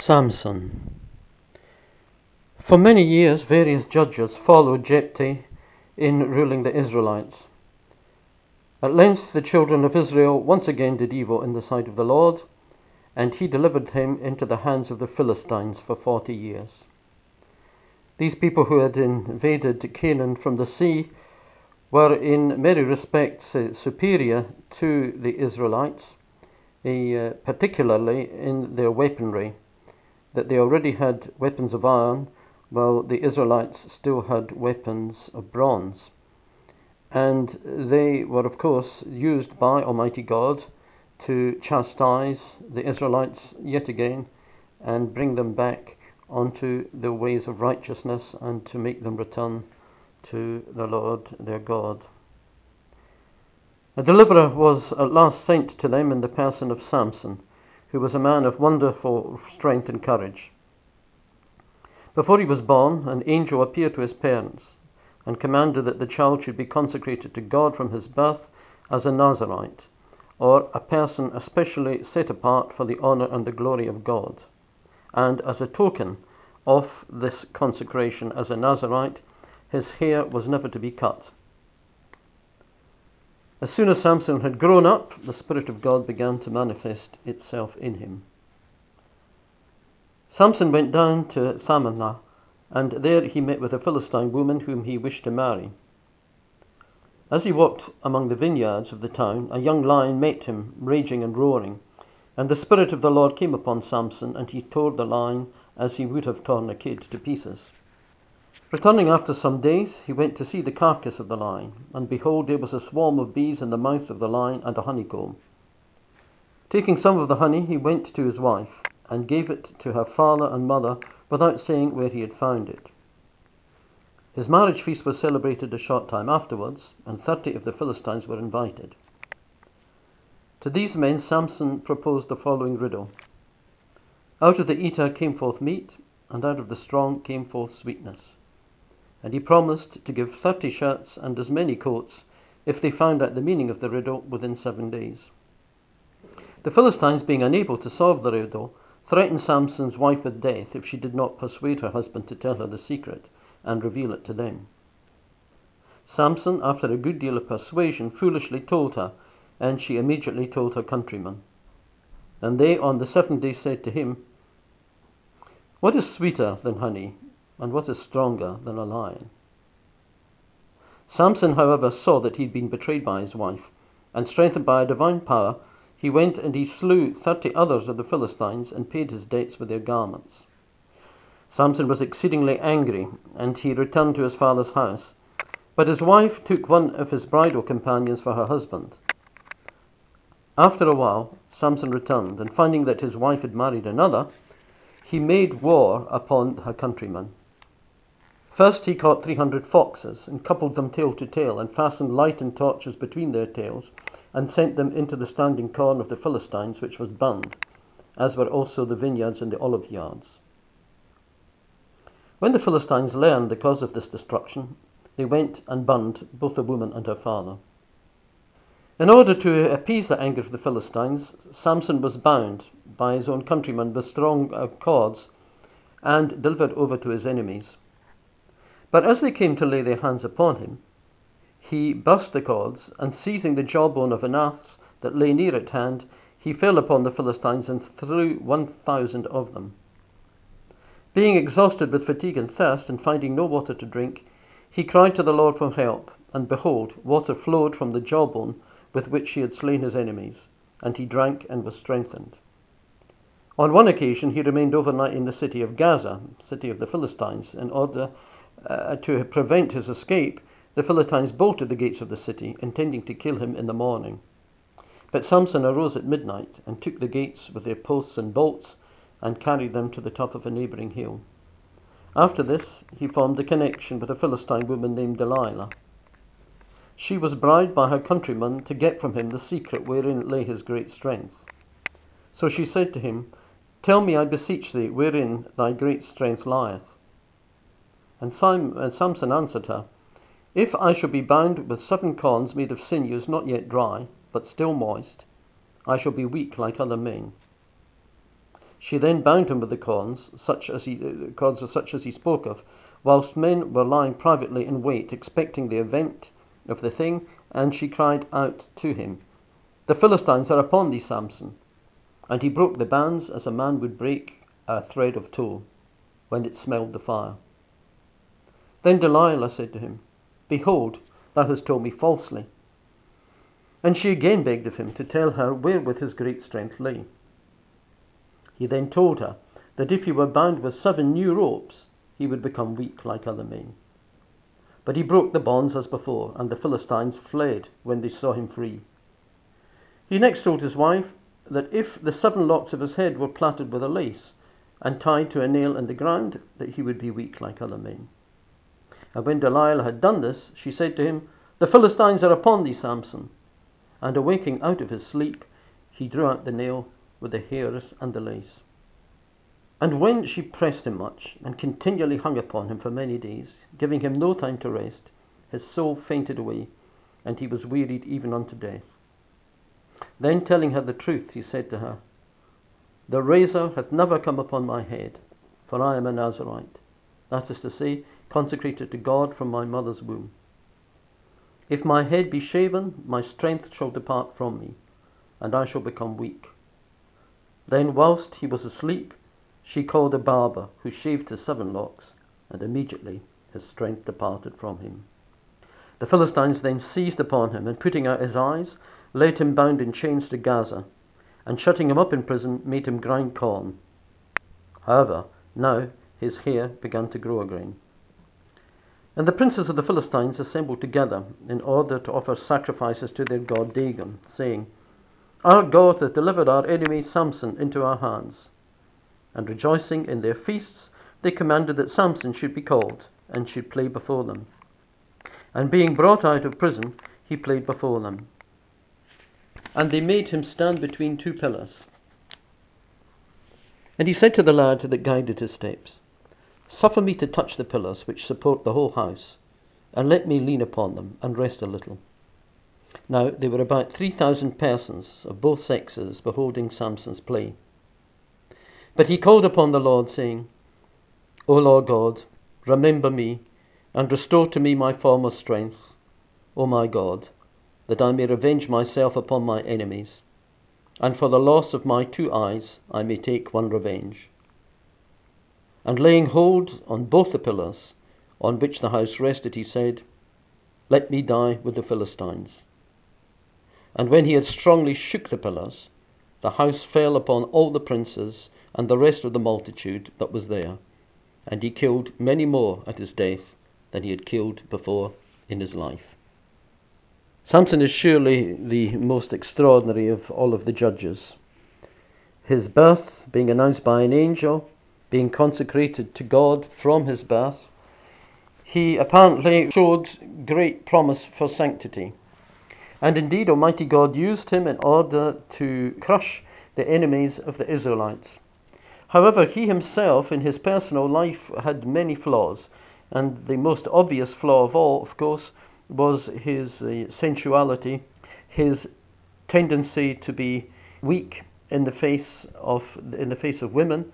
Samson. For many years, various judges followed Jephthah in ruling the Israelites. At length, the children of Israel once again did evil in the sight of the Lord, and he delivered him into the hands of the Philistines for forty years. These people who had invaded Canaan from the sea were in many respects uh, superior to the Israelites, uh, particularly in their weaponry that they already had weapons of iron, while the Israelites still had weapons of bronze. And they were, of course, used by Almighty God to chastise the Israelites yet again and bring them back onto the ways of righteousness and to make them return to the Lord their God. A deliverer was at last sent to them in the person of Samson who was a man of wonderful strength and courage. Before he was born, an angel appeared to his parents and commanded that the child should be consecrated to God from his birth as a Nazarite, or a person especially set apart for the honour and the glory of God. And as a token of this consecration as a Nazarite, his hair was never to be cut. As soon as Samson had grown up, the Spirit of God began to manifest itself in him. Samson went down to Thamnah, and there he met with a Philistine woman whom he wished to marry. As he walked among the vineyards of the town, a young lion met him, raging and roaring. And the Spirit of the Lord came upon Samson, and he tore the lion as he would have torn a kid to pieces. Returning after some days, he went to see the carcass of the lion, and behold, there was a swarm of bees in the mouth of the lion and a honeycomb. Taking some of the honey, he went to his wife, and gave it to her father and mother without saying where he had found it. His marriage feast was celebrated a short time afterwards, and thirty of the Philistines were invited. To these men Samson proposed the following riddle Out of the eater came forth meat, and out of the strong came forth sweetness and he promised to give thirty shirts and as many coats if they found out the meaning of the riddle within seven days. The Philistines, being unable to solve the riddle, threatened Samson's wife with death if she did not persuade her husband to tell her the secret and reveal it to them. Samson, after a good deal of persuasion, foolishly told her, and she immediately told her countrymen. And they on the seventh day said to him, What is sweeter than honey, and what is stronger than a lion? Samson, however, saw that he had been betrayed by his wife, and strengthened by a divine power, he went and he slew thirty others of the Philistines and paid his debts with their garments. Samson was exceedingly angry, and he returned to his father's house. But his wife took one of his bridal companions for her husband. After a while, Samson returned, and finding that his wife had married another, he made war upon her countrymen. First he caught 300 foxes and coupled them tail to tail and fastened lighted torches between their tails and sent them into the standing corn of the Philistines, which was burned, as were also the vineyards and the olive yards. When the Philistines learned the cause of this destruction, they went and burned both the woman and her father. In order to appease the anger of the Philistines, Samson was bound by his own countrymen with strong uh, cords and delivered over to his enemies. But as they came to lay their hands upon him, he burst the cords, and seizing the jawbone of an ass that lay near at hand, he fell upon the Philistines and slew one thousand of them. Being exhausted with fatigue and thirst, and finding no water to drink, he cried to the Lord for help, and behold, water flowed from the jawbone with which he had slain his enemies, and he drank and was strengthened. On one occasion he remained overnight in the city of Gaza, city of the Philistines, in order uh, to prevent his escape, the Philistines bolted the gates of the city, intending to kill him in the morning. But Samson arose at midnight and took the gates with their posts and bolts and carried them to the top of a neighbouring hill. After this, he formed a connection with a Philistine woman named Delilah. She was bribed by her countrymen to get from him the secret wherein lay his great strength. So she said to him, Tell me, I beseech thee, wherein thy great strength lieth. And, Samson answered her, If I shall be bound with seven corns made of sinews not yet dry, but still moist, I shall be weak like other men. She then bound him with the cords, such as he, uh, cords such as he spoke of, whilst men were lying privately in wait, expecting the event of the thing, and she cried out to him, The Philistines are upon thee, Samson. And he broke the bands as a man would break a thread of tow when it smelled the fire. Then Delilah said to him, Behold, thou hast told me falsely. And she again begged of him to tell her wherewith his great strength lay. He then told her that if he were bound with seven new ropes, he would become weak like other men. But he broke the bonds as before, and the Philistines fled when they saw him free. He next told his wife that if the seven locks of his head were plaited with a lace and tied to a nail in the ground, that he would be weak like other men. And when Delilah had done this, she said to him, The Philistines are upon thee, Samson. And awaking out of his sleep, he drew out the nail with the hairs and the lace. And when she pressed him much, and continually hung upon him for many days, giving him no time to rest, his soul fainted away, and he was wearied even unto death. Then telling her the truth, he said to her, The razor hath never come upon my head, for I am a Nazarite, that is to say, consecrated to God from my mother's womb. If my head be shaven, my strength shall depart from me, and I shall become weak. Then, whilst he was asleep, she called a barber, who shaved his seven locks, and immediately his strength departed from him. The Philistines then seized upon him, and putting out his eyes, led him bound in chains to Gaza, and shutting him up in prison, made him grind corn. However, now his hair began to grow again. And the princes of the Philistines assembled together in order to offer sacrifices to their god Dagon, saying, Our God hath delivered our enemy Samson into our hands and rejoicing in their feasts, they commanded that Samson should be called and should play before them. And being brought out of prison, he played before them. And they made him stand between two pillars. And he said to the lad that guided his steps, Suffer me to touch the pillars which support the whole house, and let me lean upon them and rest a little. Now there were about three thousand persons of both sexes beholding Samson's play. But he called upon the Lord, saying, O Lord God, remember me, and restore to me my former strength, O my God, that I may revenge myself upon my enemies, and for the loss of my two eyes I may take one revenge. And laying hold on both the pillars on which the house rested, he said, Let me die with the Philistines. And when he had strongly shook the pillars, the house fell upon all the princes and the rest of the multitude that was there. And he killed many more at his death than he had killed before in his life. Samson is surely the most extraordinary of all of the judges. His birth being announced by an angel, being consecrated to God from his birth, he apparently showed great promise for sanctity. And indeed, Almighty God used him in order to crush the enemies of the Israelites. However, he himself in his personal life had many flaws, and the most obvious flaw of all, of course, was his uh, sensuality, his tendency to be weak in the face of in the face of women,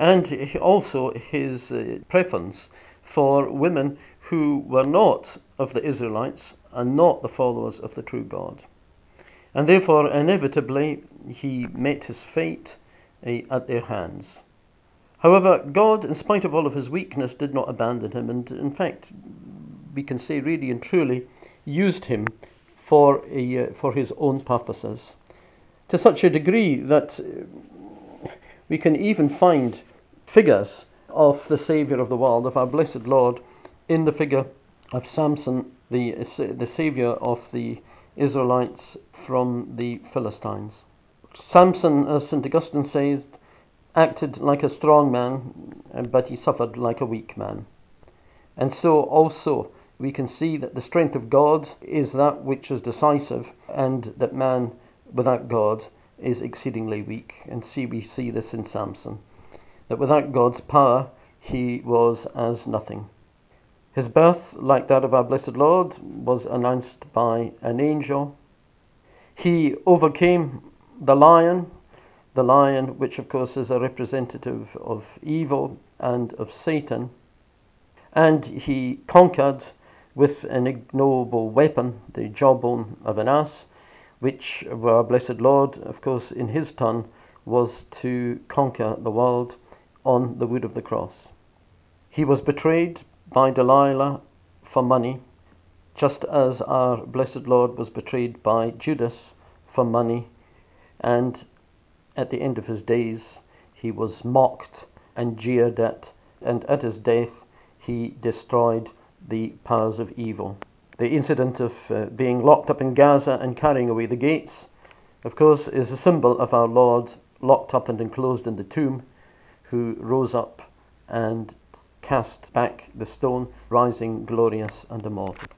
and also his uh, preference for women who were not of the Israelites and not the followers of the true God. And therefore, inevitably, he met his fate at their hands. However, God, in spite of all of his weakness, did not abandon him, and in fact, we can say really and truly, used him for, a, uh, for his own purposes. To such a degree that uh, we can even find figures of the Saviour of the world, of our blessed Lord, in the figure of Samson, the, the Saviour of the Israelites from the Philistines. Samson, as St. Augustine says, acted like a strong man, but he suffered like a weak man. And so also we can see that the strength of God is that which is decisive, and that man without God is exceedingly weak. And see, we see this in Samson, that without God's power he was as nothing. His birth, like that of our blessed Lord, was announced by an angel. He overcame the lion the lion, which of course is a representative of evil and of Satan. And he conquered with an ignoble weapon, the jawbone of an ass, which our blessed Lord, of course, in his turn, was to conquer the world on the wood of the cross. He was betrayed by Delilah for money, just as our blessed Lord was betrayed by Judas for money, and at the end of his days he was mocked and jeered at, and at his death he destroyed the powers of evil. The incident of uh, being locked up in Gaza and carrying away the gates, of course, is a symbol of our Lord locked up and enclosed in the tomb, who rose up and cast back the stone, rising glorious and immortal.